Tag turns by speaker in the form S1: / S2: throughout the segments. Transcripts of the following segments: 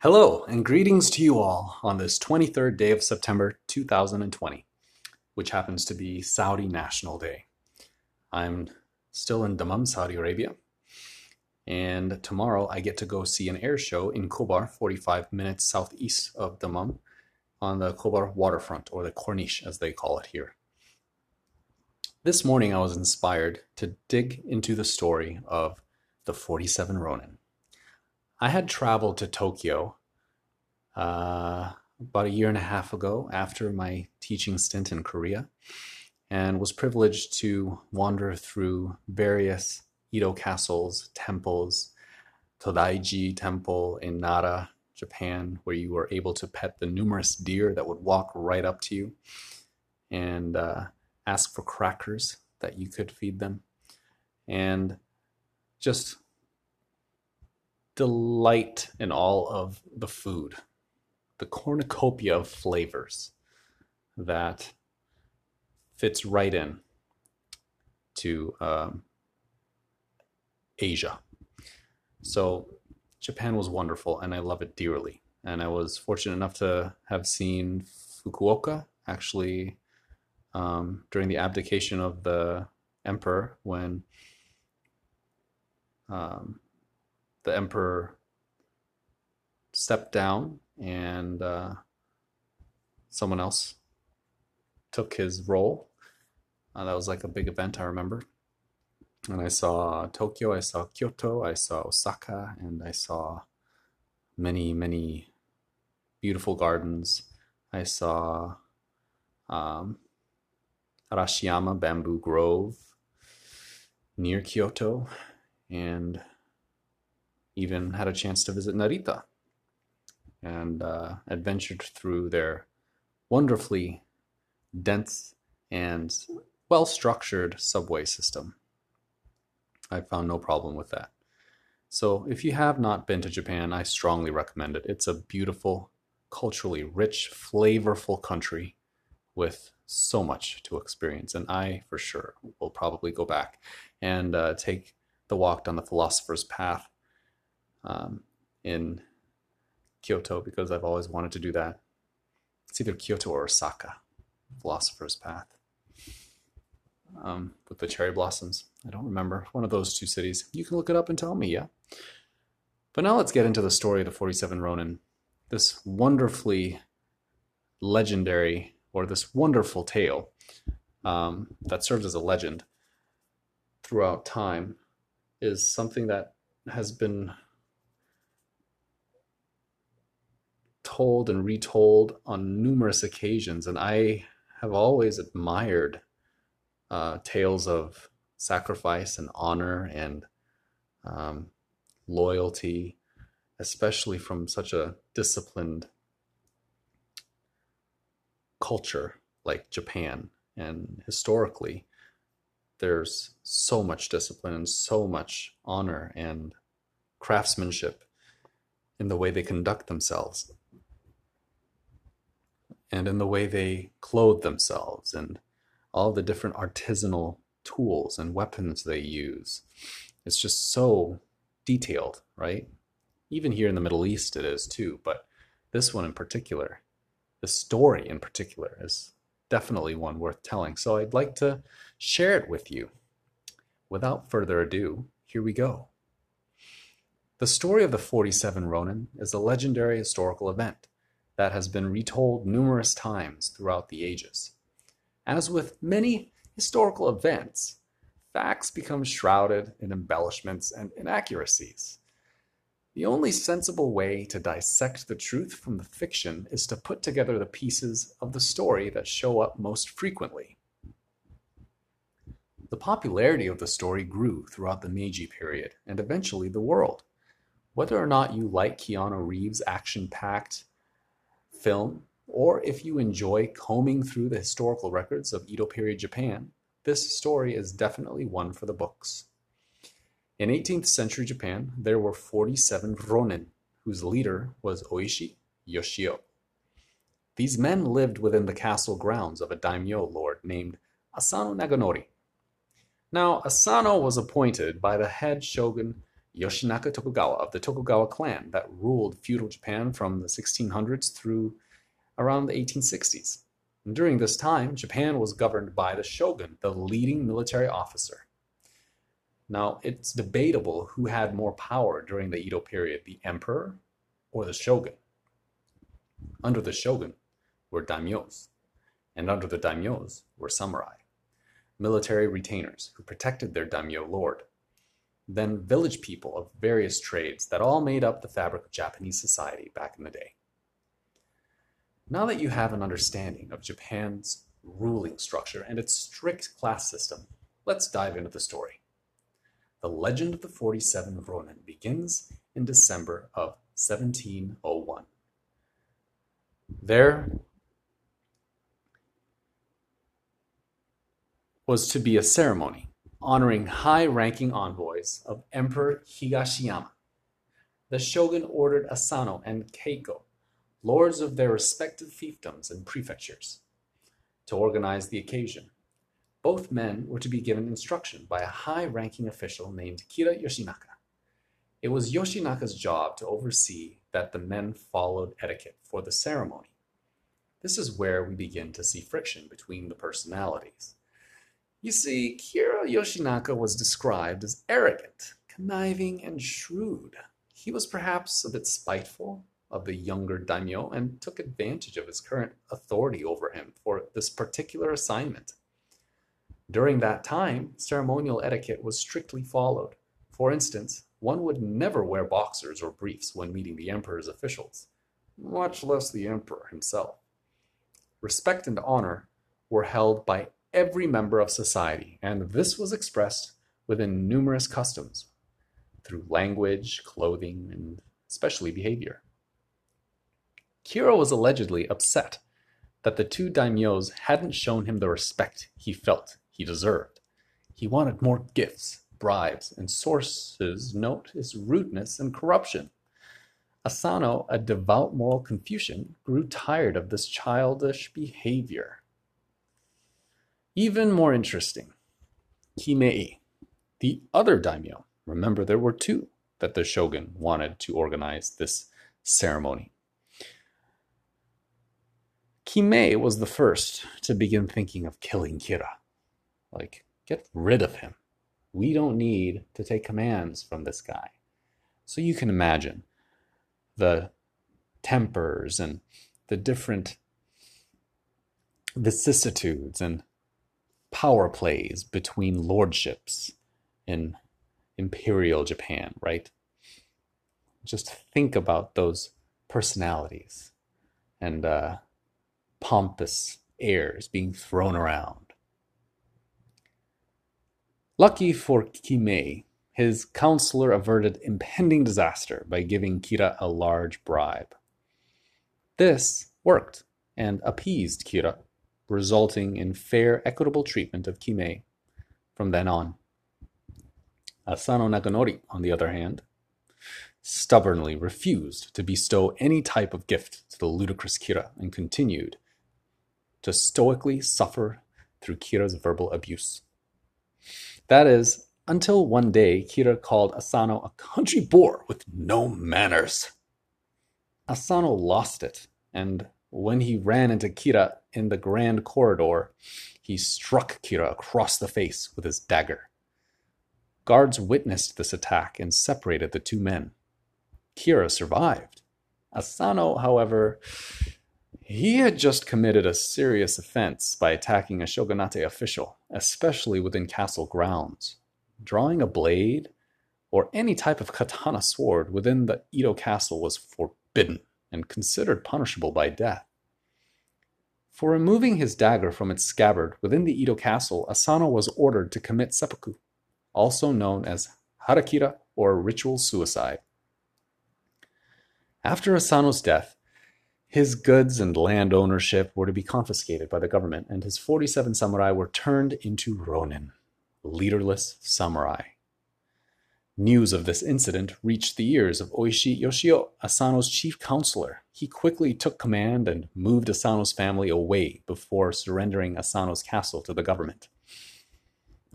S1: Hello, and greetings to you all on this 23rd day of September 2020, which happens to be Saudi National Day. I'm still in Dammam, Saudi Arabia, and tomorrow I get to go see an air show in Khobar, 45 minutes southeast of Dammam, on the Khobar waterfront, or the Corniche as they call it here. This morning I was inspired to dig into the story of the 47 Ronin. I had traveled to Tokyo uh, about a year and a half ago after my teaching stint in Korea and was privileged to wander through various Edo castles, temples, Todaiji Temple in Nara, Japan, where you were able to pet the numerous deer that would walk right up to you and uh, ask for crackers that you could feed them. And just delight in all of the food, the cornucopia of flavors that fits right in to um, Asia. So Japan was wonderful and I love it dearly. And I was fortunate enough to have seen Fukuoka actually um, during the abdication of the emperor when um, the emperor stepped down and uh, someone else took his role. Uh, that was like a big event, I remember. And I saw Tokyo, I saw Kyoto, I saw Osaka, and I saw many, many beautiful gardens. I saw um, Arashiyama Bamboo Grove near Kyoto, and even had a chance to visit Narita and uh, adventured through their wonderfully dense and well structured subway system. I found no problem with that. So, if you have not been to Japan, I strongly recommend it. It's a beautiful, culturally rich, flavorful country with so much to experience. And I, for sure, will probably go back and uh, take the walk down the philosopher's path um, in Kyoto because I've always wanted to do that. It's either Kyoto or Osaka, philosopher's path. Um, with the cherry blossoms. I don't remember. One of those two cities. You can look it up and tell me, yeah? But now let's get into the story of the 47 Ronin. This wonderfully legendary, or this wonderful tale um, that serves as a legend throughout time is something that has been told and retold on numerous occasions. And I have always admired uh, tales of sacrifice and honor and um, loyalty, especially from such a disciplined culture like Japan. And historically, there's so much discipline and so much honor and craftsmanship in the way they conduct themselves and in the way they clothe themselves and all the different artisanal tools and weapons they use. It's just so detailed, right? Even here in the Middle East, it is too, but this one in particular, the story in particular, is definitely one worth telling. So I'd like to share it with you. Without further ado, here we go. The story of the 47 Ronin is a legendary historical event that has been retold numerous times throughout the ages. As with many historical events, facts become shrouded in embellishments and inaccuracies. The only sensible way to dissect the truth from the fiction is to put together the pieces of the story that show up most frequently. The popularity of the story grew throughout the Meiji period and eventually the world. Whether or not you like Keanu Reeves' action packed film, or if you enjoy combing through the historical records of Edo period Japan, this story is definitely one for the books. In 18th century Japan, there were 47 ronin, whose leader was Oishi Yoshio. These men lived within the castle grounds of a daimyo lord named Asano Naganori. Now, Asano was appointed by the head shogun Yoshinaka Tokugawa of the Tokugawa clan that ruled feudal Japan from the 1600s through around the 1860s. And during this time, Japan was governed by the shogun, the leading military officer. Now, it's debatable who had more power during the Edo period, the emperor or the shogun. Under the shogun were daimyos, and under the daimyos were samurai, military retainers who protected their daimyo lord. Then village people of various trades that all made up the fabric of Japanese society back in the day. Now that you have an understanding of Japan's ruling structure and its strict class system, let's dive into the story. The legend of the 47 Ronin begins in December of 1701. There was to be a ceremony honoring high ranking envoys of Emperor Higashiyama. The shogun ordered Asano and Keiko lords of their respective fiefdoms and prefectures, to organize the occasion. Both men were to be given instruction by a high ranking official named Kira Yoshinaka. It was Yoshinaka's job to oversee that the men followed etiquette for the ceremony. This is where we begin to see friction between the personalities. You see, Kira Yoshinaka was described as arrogant, conniving, and shrewd. He was perhaps a bit spiteful, of the younger daimyo and took advantage of his current authority over him for this particular assignment. During that time, ceremonial etiquette was strictly followed. For instance, one would never wear boxers or briefs when meeting the emperor's officials, much less the emperor himself. Respect and honor were held by every member of society, and this was expressed within numerous customs through language, clothing, and especially behavior. Kira was allegedly upset that the two daimyos hadn't shown him the respect he felt he deserved. He wanted more gifts, bribes, and sources note his rudeness and corruption. Asano, a devout moral Confucian, grew tired of this childish behavior. Even more interesting, Kimei, the other daimyo, remember there were two that the shogun wanted to organize this ceremony. Kimei was the first to begin thinking of killing Kira. Like, get rid of him. We don't need to take commands from this guy. So you can imagine the tempers and the different vicissitudes and power plays between lordships in imperial Japan, right? Just think about those personalities and uh, pompous airs being thrown around. Lucky for Kimei, his counselor averted impending disaster by giving Kira a large bribe. This worked and appeased Kira, resulting in fair, equitable treatment of Kimei from then on. Asano Naganori, on the other hand, stubbornly refused to bestow any type of gift to the ludicrous Kira and continued to stoically suffer through Kira's verbal abuse. That is, until one day Kira called Asano a country boor with no manners. Asano lost it, and when he ran into Kira in the grand corridor, he struck Kira across the face with his dagger. Guards witnessed this attack and separated the two men. Kira survived. Asano, however, he had just committed a serious offense by attacking a shogunate official, especially within castle grounds. Drawing a blade or any type of katana sword within the Edo castle was forbidden and considered punishable by death. For removing his dagger from its scabbard within the Edo castle, Asano was ordered to commit seppuku, also known as harakiri or ritual suicide. After Asano's death, his goods and land ownership were to be confiscated by the government, and his 47 samurai were turned into ronin, leaderless samurai. News of this incident reached the ears of Oishi Yoshio, Asano's chief counselor. He quickly took command and moved Asano's family away before surrendering Asano's castle to the government.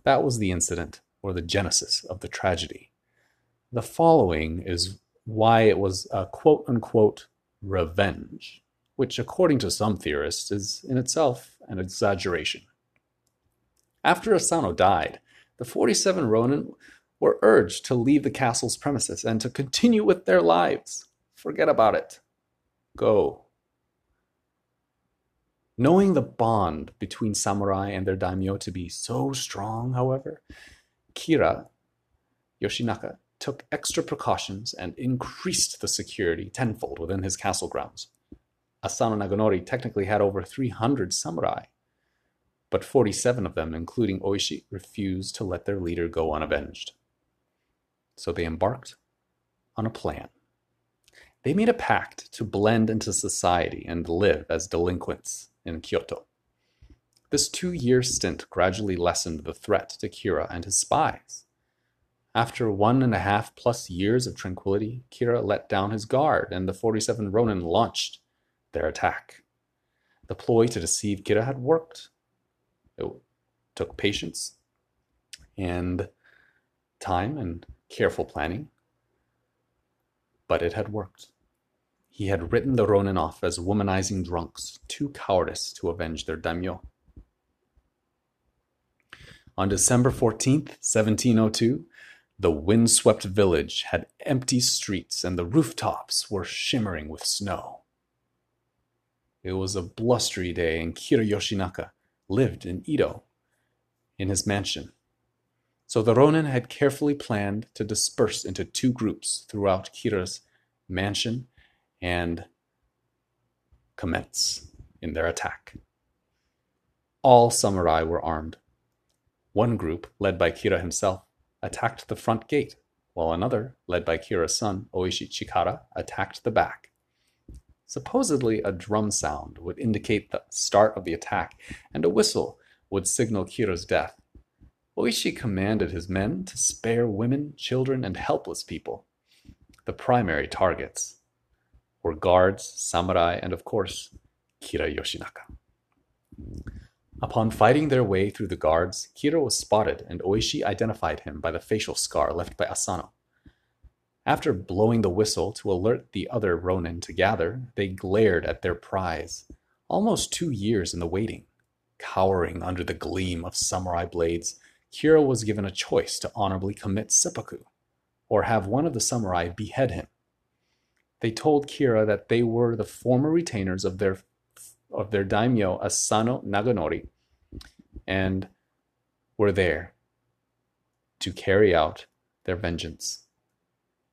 S1: That was the incident, or the genesis of the tragedy. The following is why it was a quote unquote revenge, which, according to some theorists, is in itself an exaggeration. After Asano died, the 47 Ronin were urged to leave the castle's premises and to continue with their lives. Forget about it. Go. Knowing the bond between samurai and their daimyo to be so strong, however, Kira Yoshinaka took extra precautions and increased the security tenfold within his castle grounds. Asano Naganori technically had over 300 samurai, but 47 of them, including Oishi, refused to let their leader go unavenged. So they embarked on a plan. They made a pact to blend into society and live as delinquents in Kyoto. This two year stint gradually lessened the threat to Kira and his spies. After one and a half plus years of tranquility, Kira let down his guard and the 47 Ronin launched their attack. The ploy to deceive Kira had worked. It took patience and time and careful planning, but it had worked. He had written the Ronin off as womanizing drunks, too cowardice to avenge their daimyo. On December 14th, 1702, the windswept village had empty streets and the rooftops were shimmering with snow. It was a blustery day and Kira Yoshinaka lived in Edo, in his mansion. So the Ronin had carefully planned to disperse into two groups throughout Kira's mansion and commence in their attack. All samurai were armed. One group, led by Kira himself, attacked the front gate, while another, led by Kira's son, Oishi Chikara, attacked the back. Supposedly, a drum sound would indicate the start of the attack, and a whistle would signal Kira's death. Oishi commanded his men to spare women, children, and helpless people. The primary targets were guards, samurai, and of course, Kira Yoshinaka. Upon fighting their way through the guards, Kira was spotted and Oishi identified him by the facial scar left by Asano. After blowing the whistle to alert the other Ronin to gather, they glared at their prize, almost two years in the waiting. Cowering under the gleam of samurai blades, Kira was given a choice to honorably commit seppuku, or have one of the samurai behead him. They told Kira that they were the former retainers of their of their daimyo Asano Naganori and were there to carry out their vengeance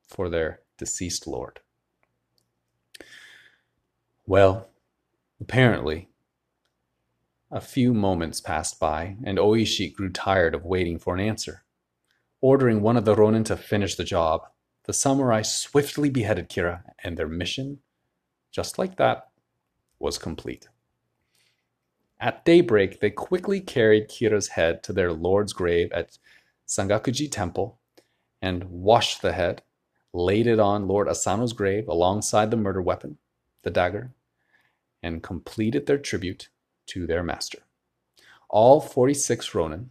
S1: for their deceased lord. Well, apparently, a few moments passed by, and Oishi grew tired of waiting for an answer. Ordering one of the Ronin to finish the job, the samurai swiftly beheaded Kira, and their mission, just like that, was complete. At daybreak, they quickly carried Kira's head to their lord's grave at Sengakuji Temple and washed the head, laid it on Lord Asano's grave alongside the murder weapon, the dagger, and completed their tribute to their master. All 46 Ronin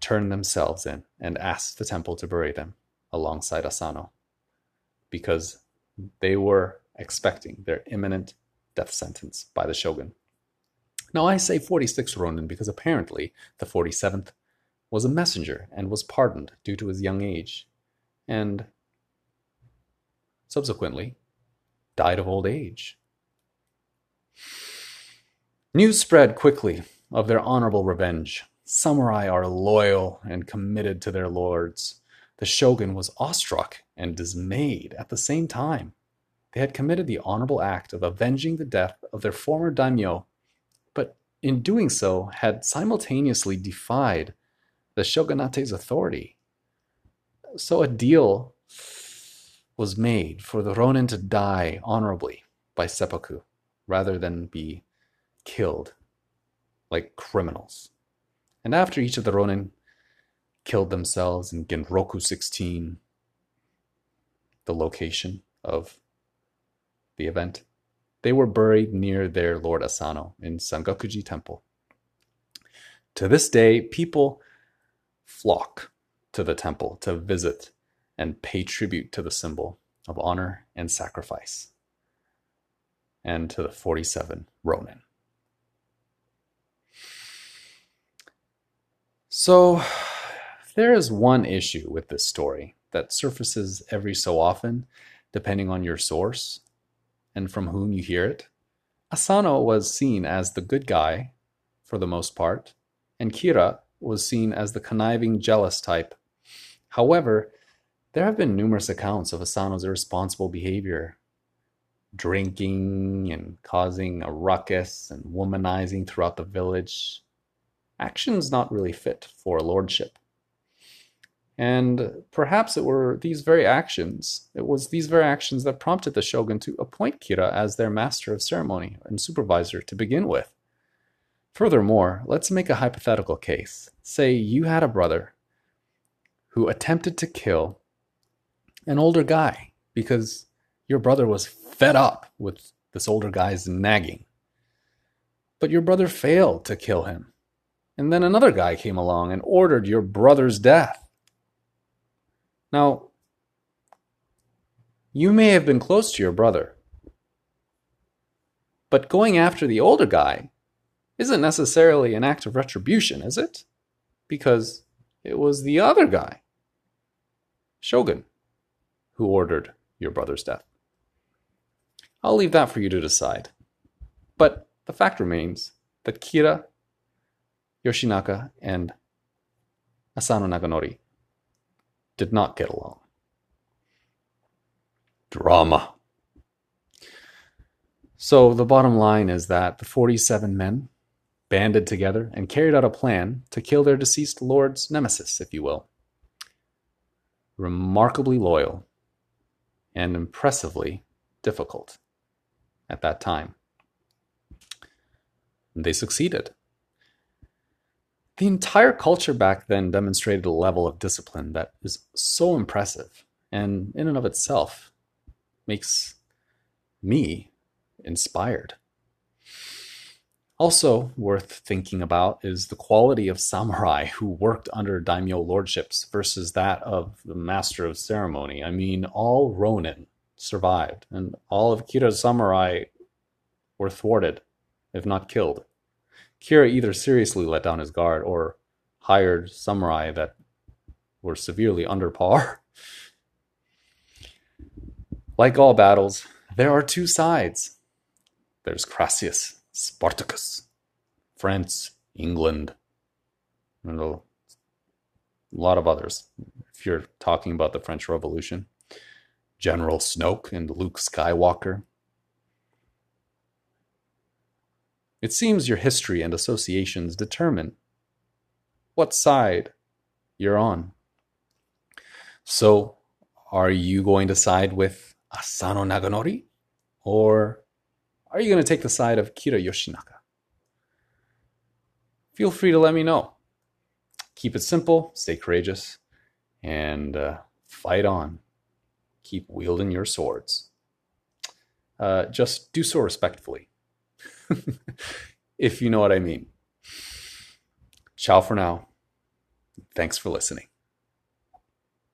S1: turned themselves in and asked the temple to bury them alongside Asano because they were expecting their imminent death sentence by the shogun. Now I say 46 Ronin because apparently the 47th was a messenger and was pardoned due to his young age, and subsequently died of old age. News spread quickly of their honorable revenge. Samurai are loyal and committed to their lords. The shogun was awestruck and dismayed at the same time. They had committed the honorable act of avenging the death of their former daimyo but in doing so, had simultaneously defied the shogunate's authority. So a deal was made for the Ronin to die honorably by seppuku rather than be killed like criminals. And after each of the Ronin killed themselves in Genroku 16, the location of the event, they were buried near their Lord Asano in Sengakuji Temple. To this day, people flock to the temple to visit and pay tribute to the symbol of honor and sacrifice, and to the 47 Ronin. So, there is one issue with this story that surfaces every so often, depending on your source and from whom you hear it. Asano was seen as the good guy for the most part, and Kira was seen as the conniving, jealous type. However, there have been numerous accounts of Asano's irresponsible behavior, drinking and causing a ruckus and womanizing throughout the village. Actions not really fit for lordship. And perhaps it were these very actions, it was these very actions that prompted the shogun to appoint Kira as their master of ceremony and supervisor to begin with. Furthermore, let's make a hypothetical case. Say you had a brother who attempted to kill an older guy because your brother was fed up with this older guy's nagging. But your brother failed to kill him. And then another guy came along and ordered your brother's death. Now, you may have been close to your brother, but going after the older guy isn't necessarily an act of retribution, is it? Because it was the other guy, Shogun, who ordered your brother's death. I'll leave that for you to decide. But the fact remains that Kira, Yoshinaka, and Asano Naganori did not get along. Drama. So the bottom line is that the 47 men banded together and carried out a plan to kill their deceased lord's nemesis, if you will. Remarkably loyal and impressively difficult at that time. They succeeded. The entire culture back then demonstrated a level of discipline that is so impressive and, in and of itself, makes me inspired. Also worth thinking about is the quality of samurai who worked under daimyo lordships versus that of the master of ceremony. I mean, all ronin survived, and all of Kira's samurai were thwarted, if not killed. Kira either seriously let down his guard or hired samurai that were severely under par. like all battles, there are two sides. There's Crassius, Spartacus, France, England, and a lot of others. If you're talking about the French Revolution, General Snoke and Luke Skywalker. It seems your history and associations determine what side you're on. So, are you going to side with Asano Naganori or are you going to take the side of Kira Yoshinaka? Feel free to let me know. Keep it simple, stay courageous, and uh, fight on. Keep wielding your swords. Uh, just do so respectfully, if you know what I mean. Ciao for now. Thanks for listening.